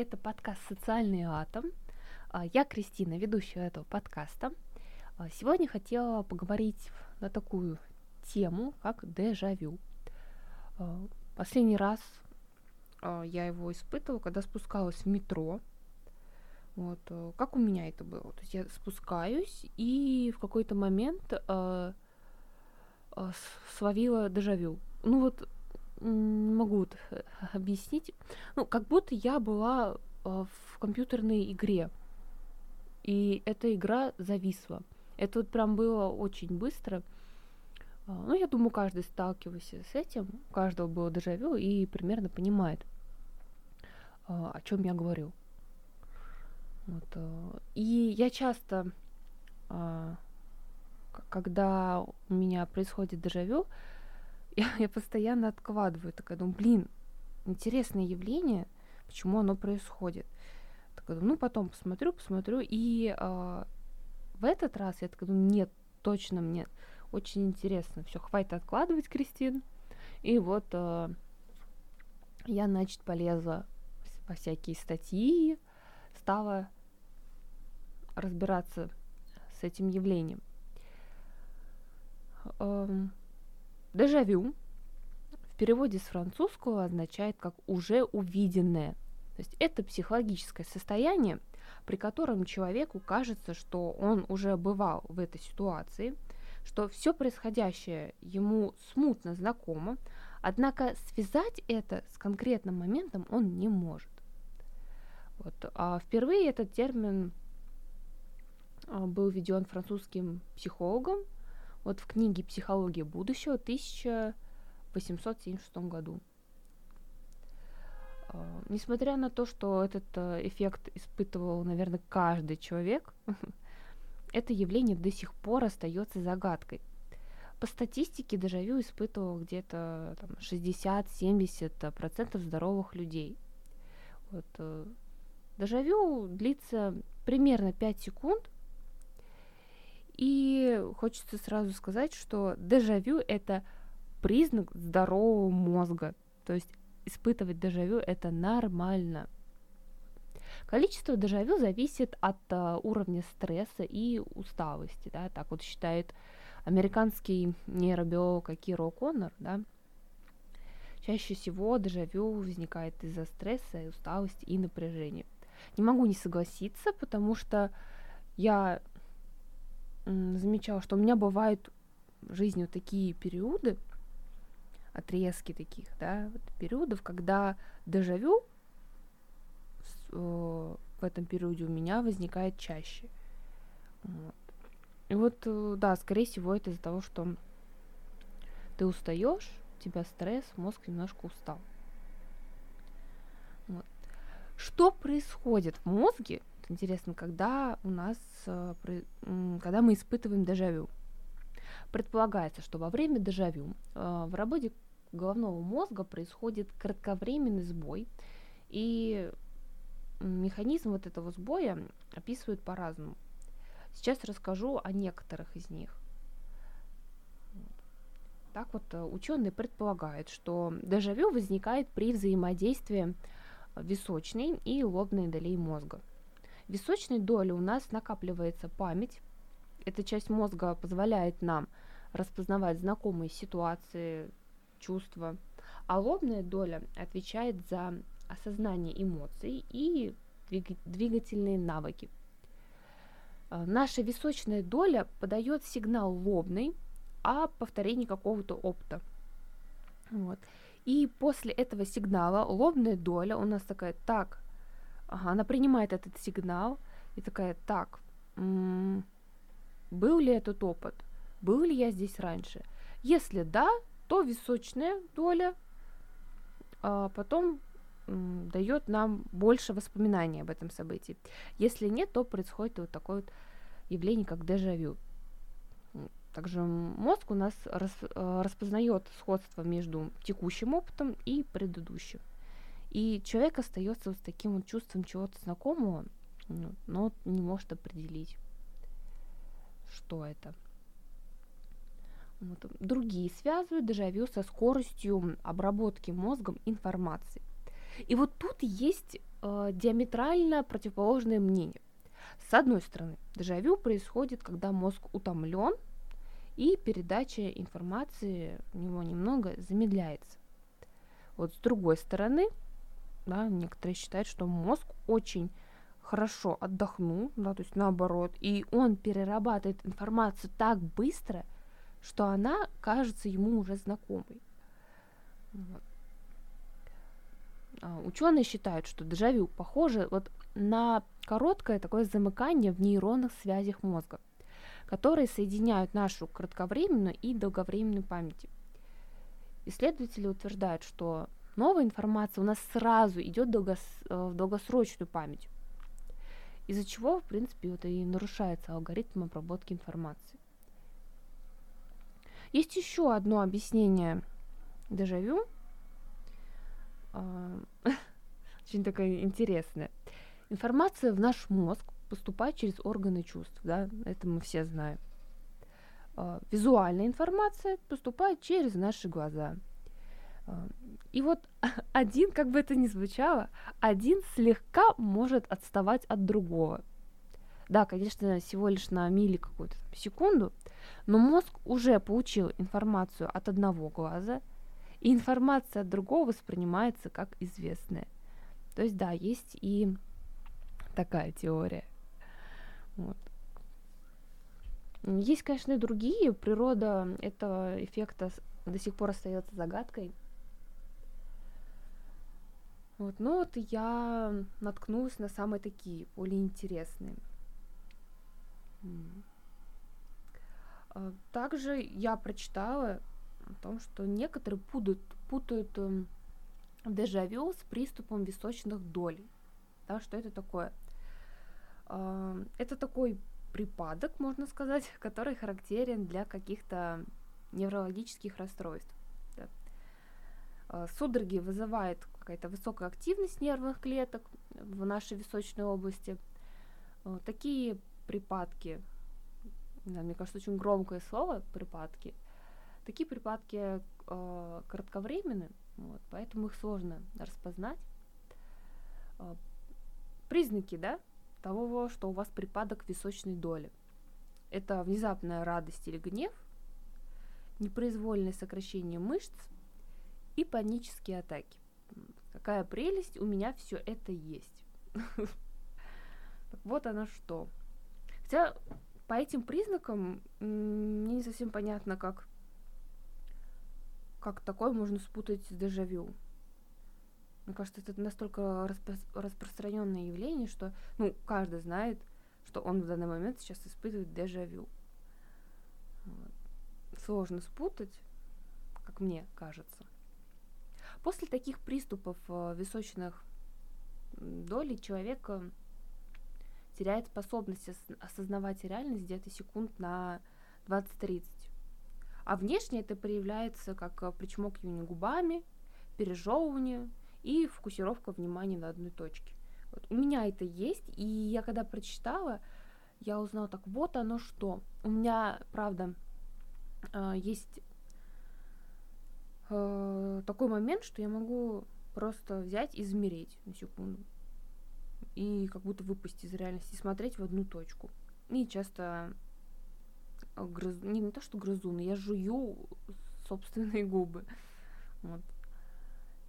Это подкаст «Социальный атом». А, я Кристина, ведущая этого подкаста. А, сегодня хотела поговорить на такую тему, как дежавю. А, последний раз я его испытывала, когда спускалась в метро. Вот, как у меня это было? То есть я спускаюсь и в какой-то момент словила дежавю. Ну вот могу э, объяснить. Ну, как будто я была э, в компьютерной игре, и эта игра зависла. Это вот прям было очень быстро. А, ну, я думаю, каждый сталкивался с этим, у каждого было дежавю и примерно понимает, а, о чем я говорю. Вот. И я часто, когда у меня происходит дежавю, я, я постоянно откладываю, такая думаю, блин, интересное явление, почему оно происходит. Такая думаю, ну потом посмотрю, посмотрю, и э, в этот раз я такая думаю, нет, точно мне очень интересно, все, хватит откладывать, Кристин. И вот э, я, значит, полезла во всякие статьи, стала разбираться с этим явлением. Дежавю в переводе с французского означает как уже увиденное. То есть это психологическое состояние, при котором человеку кажется, что он уже бывал в этой ситуации, что все происходящее ему смутно знакомо, однако связать это с конкретным моментом он не может. Вот. А впервые этот термин а, был введен французским психологом вот в книге «Психология будущего» в 1876 году. Uh, несмотря на то, что этот uh, эффект испытывал, наверное, каждый человек, это явление до сих пор остается загадкой. По статистике дежавю испытывал где-то 60-70% здоровых людей. Вот, uh, дежавю длится примерно 5 секунд, и хочется сразу сказать, что дежавю это признак здорового мозга. То есть испытывать дежавю это нормально. Количество дежавю зависит от а, уровня стресса и усталости, да, так вот считает американский нейробиолог Киро Коннор, да. Чаще всего дежавю возникает из-за стресса, усталости и напряжения. Не могу не согласиться, потому что я замечала, что у меня бывают в жизни вот такие периоды, отрезки таких, да, вот периодов, когда дежавю э, в этом периоде у меня возникает чаще. Вот. И вот, э, да, скорее всего, это из-за того, что ты устаешь, у тебя стресс, мозг немножко устал. Вот. Что происходит в мозге, интересно, когда у нас, э, когда мы испытываем дежавю. Предполагается, что во время дежавю э, в работе головного мозга происходит кратковременный сбой, и механизм вот этого сбоя описывают по-разному. Сейчас расскажу о некоторых из них. Так вот, э, ученые предполагают, что дежавю возникает при взаимодействии височной и лобной долей мозга. Височной доле у нас накапливается память. Эта часть мозга позволяет нам распознавать знакомые ситуации, чувства. А лобная доля отвечает за осознание эмоций и двигательные навыки. А, наша височная доля подает сигнал лобной о повторении какого-то опыта. Вот. И после этого сигнала лобная доля у нас такая, так, Ага, она принимает этот сигнал и такая, так, м-м, был ли этот опыт? Был ли я здесь раньше? Если да, то височная доля а потом м, дает нам больше воспоминаний об этом событии. Если нет, то происходит вот такое вот явление, как дежавю. Также мозг у нас рас, э, распознает сходство между текущим опытом и предыдущим. И человек остается с таким вот чувством чего-то знакомого, ну, но не может определить, что это. Вот. Другие связывают дежавю со скоростью обработки мозгом информации. И вот тут есть э, диаметрально противоположное мнение. С одной стороны, дежавю происходит, когда мозг утомлен, и передача информации у него немного замедляется. Вот с другой стороны, да, некоторые считают, что мозг очень хорошо отдохнул, да, то есть наоборот, и он перерабатывает информацию так быстро, что она кажется ему уже знакомой. Вот. А, ученые считают, что дежавю похоже вот на короткое такое замыкание в нейронных связях мозга, которые соединяют нашу кратковременную и долговременную память. Исследователи утверждают, что новая информация у нас сразу идет долгос, э, в долгосрочную память, из-за чего, в принципе, вот и нарушается алгоритм обработки информации. Есть еще одно объяснение дежавю, а, очень такое интересное. Информация в наш мозг поступает через органы чувств, да, это мы все знаем. А, визуальная информация поступает через наши глаза. И вот один, как бы это ни звучало, один слегка может отставать от другого. Да, конечно, всего лишь на мили какую-то секунду, но мозг уже получил информацию от одного глаза, и информация от другого воспринимается как известная. То есть, да, есть и такая теория. Вот. Есть, конечно, и другие. Природа этого эффекта до сих пор остается загадкой. Вот, но вот я наткнулась на самые такие, более интересные. А, также я прочитала о том, что некоторые путают, путают э, дежавю с приступом височных долей. Да, что это такое? Э, это такой припадок, можно сказать, который характерен для каких-то неврологических расстройств. Да. Э, судороги вызывает какая-то высокая активность нервных клеток в нашей височной области. Такие припадки, да, мне кажется, очень громкое слово припадки, такие припадки э, кратковременны, вот, поэтому их сложно распознать. Э, признаки, да, того, что у вас припадок височной доли. Это внезапная радость или гнев, непроизвольное сокращение мышц и панические атаки. Какая прелесть, у меня все это есть. Вот оно что. Хотя по этим признакам мне не совсем понятно, как, как такое можно спутать с дежавю. Мне кажется, это настолько распро- распространенное явление, что ну, каждый знает, что он в данный момент сейчас испытывает дежавю. Вот. Сложно спутать, как мне кажется. После таких приступов э, височных долей человек теряет способность осознавать реальность где-то секунд на 20-30. А внешне это проявляется как э, причмокивание губами, пережевывание, и фокусировка внимания на одной точке. Вот у меня это есть, и я когда прочитала, я узнала, так вот оно что. У меня, правда, э, есть э, такой момент, что я могу просто взять и замереть на секунду. И как будто выпасть из реальности, смотреть в одну точку. И часто грызу, не, не то что грызу, но я жую собственные губы. Вот.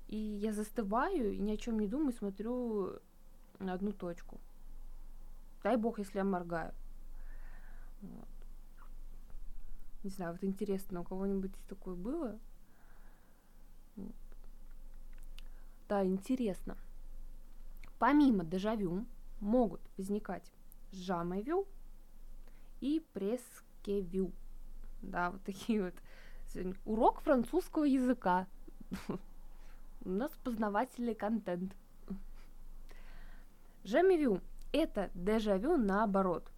И я застываю и ни о чем не думаю, смотрю на одну точку. Дай бог, если я моргаю. Вот. Не знаю, вот интересно, у кого-нибудь такое было? Да, интересно. Помимо дежавю могут возникать жамевю и прескевю. Да, вот такие вот. Урок французского языка. У нас познавательный контент. Жемивю – это дежавю наоборот.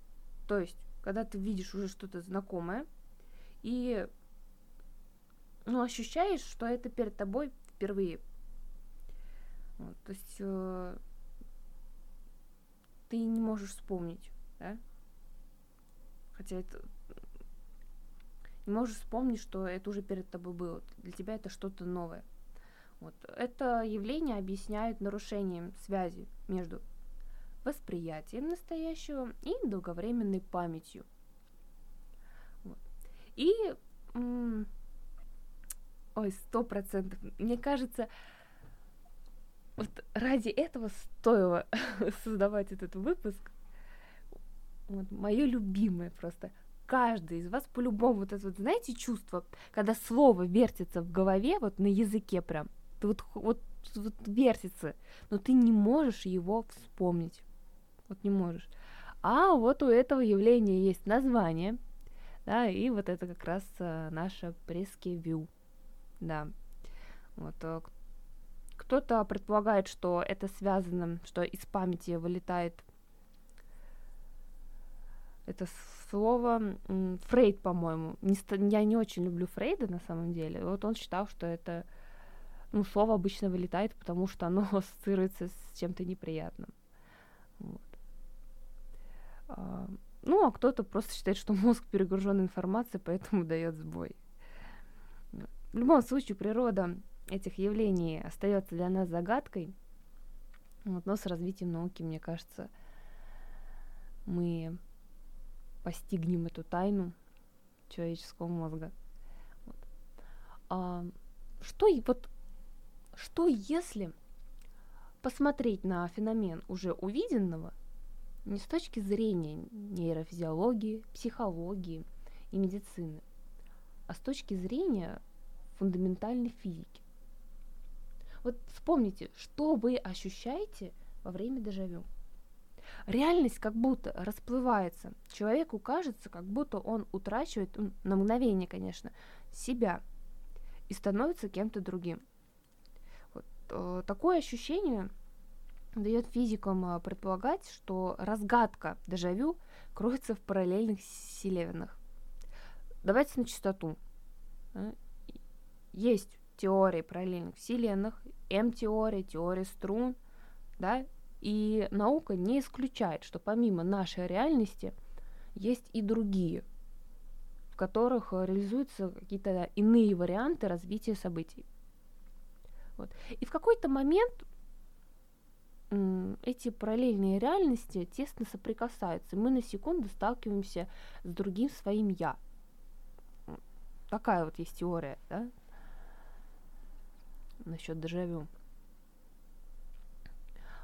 То есть, когда ты видишь уже что-то знакомое, и ну, ощущаешь, что это перед тобой впервые. Вот, то есть э, ты не можешь вспомнить, да? Хотя это не можешь вспомнить, что это уже перед тобой было. Для тебя это что-то новое. Вот. Это явление объясняет нарушением связи между восприятием настоящего и долговременной памятью. Вот. И ой, сто процентов. Мне кажется, вот ради этого стоило создавать этот выпуск. Вот мое любимое просто. Каждый из вас по-любому вот это вот, знаете, чувство, когда слово вертится в голове, вот на языке прям, ты вот, вот, вот вертится, но ты не можешь его вспомнить. Вот не можешь. А вот у этого явления есть название, да, и вот это как раз а, наша пресс-вью, да. Вот, а, кто-то предполагает, что это связано, что из памяти вылетает это слово Фрейд, по-моему. Не, я не очень люблю Фрейда на самом деле. Вот он считал, что это ну, слово обычно вылетает, потому что оно ассоциируется с чем-то неприятным. Вот. А, ну, а кто-то просто считает, что мозг перегружен информацией, поэтому дает сбой. В любом случае, природа этих явлений остается для нас загадкой. Вот, но с развитием науки, мне кажется, мы постигнем эту тайну человеческого мозга. Вот. А, что вот что если посмотреть на феномен уже увиденного не с точки зрения нейрофизиологии, психологии и медицины, а с точки зрения фундаментальной физики? Вот вспомните, что вы ощущаете во время дежавю. Реальность как будто расплывается. Человеку кажется, как будто он утрачивает, на мгновение, конечно, себя и становится кем-то другим. Вот, э, такое ощущение дает физикам э, предполагать, что разгадка дежавю кроется в параллельных вселенных. Давайте на чистоту. Есть теории параллельных вселенных, М-теория, теория струн, да, и наука не исключает, что помимо нашей реальности есть и другие, в которых реализуются какие-то иные варианты развития событий. Вот. И в какой-то момент эти параллельные реальности тесно соприкасаются. Мы на секунду сталкиваемся с другим своим я. Такая вот есть теория, да? Насчет дежавю.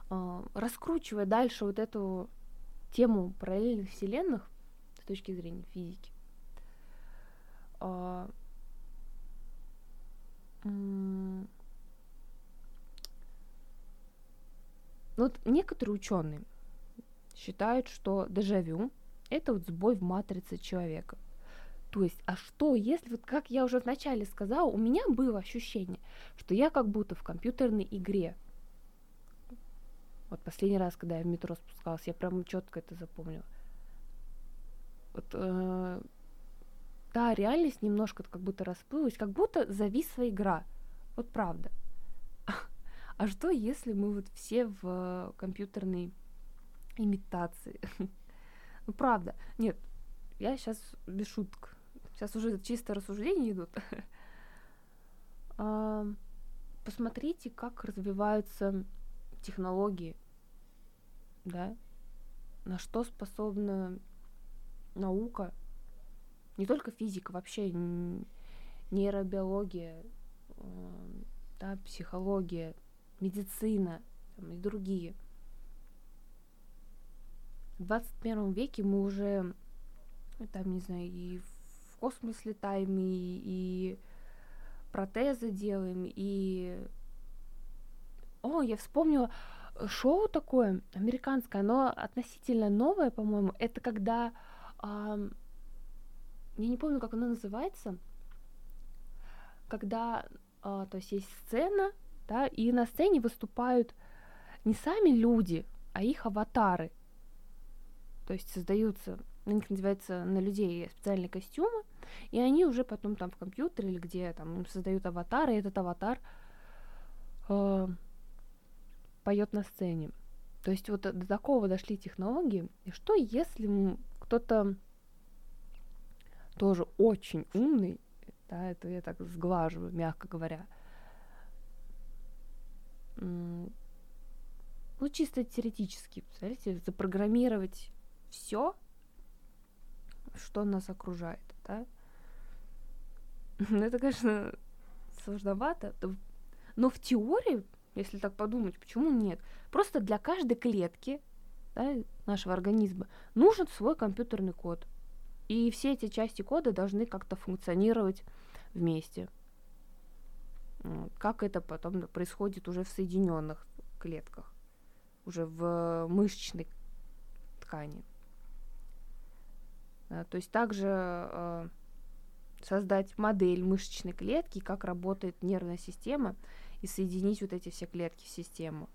А, раскручивая дальше вот эту тему параллельных вселенных с точки зрения физики, а, вот некоторые ученые считают, что дежавю это вот сбой в матрице человека – то есть, а что, если, вот как я уже вначале сказала, у меня было ощущение, что я как будто в компьютерной игре. Вот последний раз, когда я в метро спускалась, я прям четко это запомнила. Вот, э, да, реальность немножко как будто расплылась, как будто зависла игра. Вот правда. А что, если мы вот все в компьютерной имитации? Ну, правда. Нет, я сейчас без шуток. Сейчас уже чисто рассуждения идут. Посмотрите, как развиваются технологии, да, на что способна наука, не только физика, вообще нейробиология, да, психология, медицина там, и другие. В 21 веке мы уже, там, не знаю, и космос летаем, и, и протезы делаем, и... О, я вспомнила шоу такое американское, оно относительно новое, по-моему. Это когда... Э, я не помню, как оно называется. Когда, э, то есть, есть сцена, да, и на сцене выступают не сами люди, а их аватары. То есть создаются на них надеваются на людей специальные костюмы, и они уже потом там в компьютере или где там создают аватар, и этот аватар э, поет на сцене. То есть вот до такого дошли технологии. И что если кто-то тоже очень умный, да, это я так сглаживаю, мягко говоря, ну, чисто теоретически, представляете, запрограммировать все, что нас окружает, да? Это, конечно, сложновато, но в теории, если так подумать, почему нет? Просто для каждой клетки да, нашего организма нужен свой компьютерный код. И все эти части кода должны как-то функционировать вместе. Как это потом происходит уже в соединенных клетках, уже в мышечной ткани. То есть также э, создать модель мышечной клетки, как работает нервная система, и соединить вот эти все клетки в систему.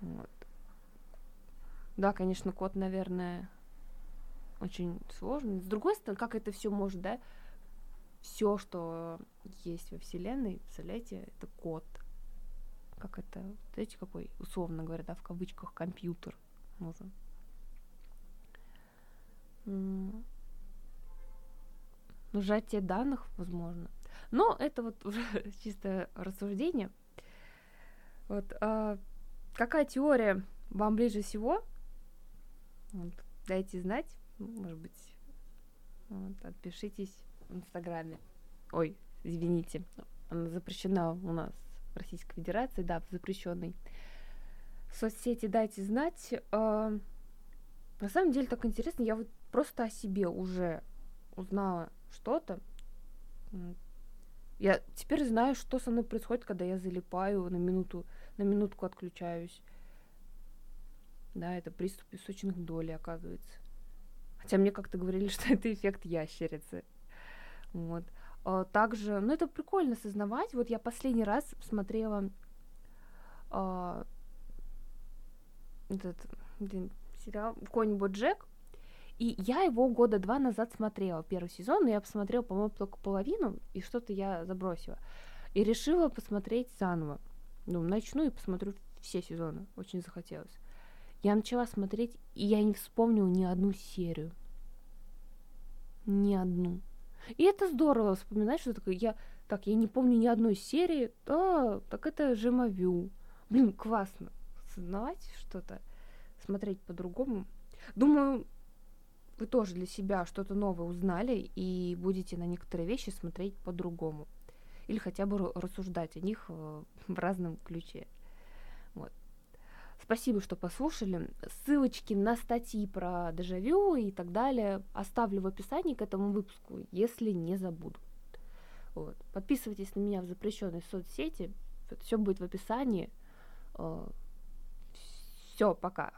Вот. Да, конечно, код, наверное, очень сложный. С другой стороны, как это все может, да? Все, что есть во Вселенной, представляете, это код. Как это, знаете, какой, условно говоря, да, в кавычках, компьютер нужен. Сжатие данных, возможно. Но это вот уже чисто рассуждение. Вот, а, какая теория вам ближе всего? Вот, дайте знать, может быть, вот, отпишитесь в Инстаграме. Ой, извините, она запрещена у нас в Российской Федерации, да, в запрещенной соцсети дайте знать. А, на самом деле так интересно, я вот просто о себе уже узнала что-то. Я теперь знаю, что со мной происходит, когда я залипаю на минуту, на минутку отключаюсь. Да, это приступ песочных долей, оказывается. Хотя мне как-то говорили, что это эффект ящерицы. Вот. А, также, ну это прикольно осознавать. Вот я последний раз смотрела а, этот сериал Конь Боджек. И я его года два назад смотрела, первый сезон, но я посмотрела, по-моему, только половину, и что-то я забросила. И решила посмотреть заново. Ну, начну и посмотрю все сезоны. Очень захотелось. Я начала смотреть, и я не вспомнила ни одну серию. Ни одну. И это здорово вспоминать, что такое. Я, так, я не помню ни одной серии. А, так это Жемавю. Блин, классно. Осознавать что-то, смотреть по-другому. Думаю, вы тоже для себя что-то новое узнали и будете на некоторые вещи смотреть по-другому. Или хотя бы рассуждать о них э, в разном ключе. Вот. Спасибо, что послушали. Ссылочки на статьи про дежавю и так далее оставлю в описании к этому выпуску, если не забуду. Вот. Подписывайтесь на меня в запрещенной соцсети. Все будет в описании. Э, Все, пока.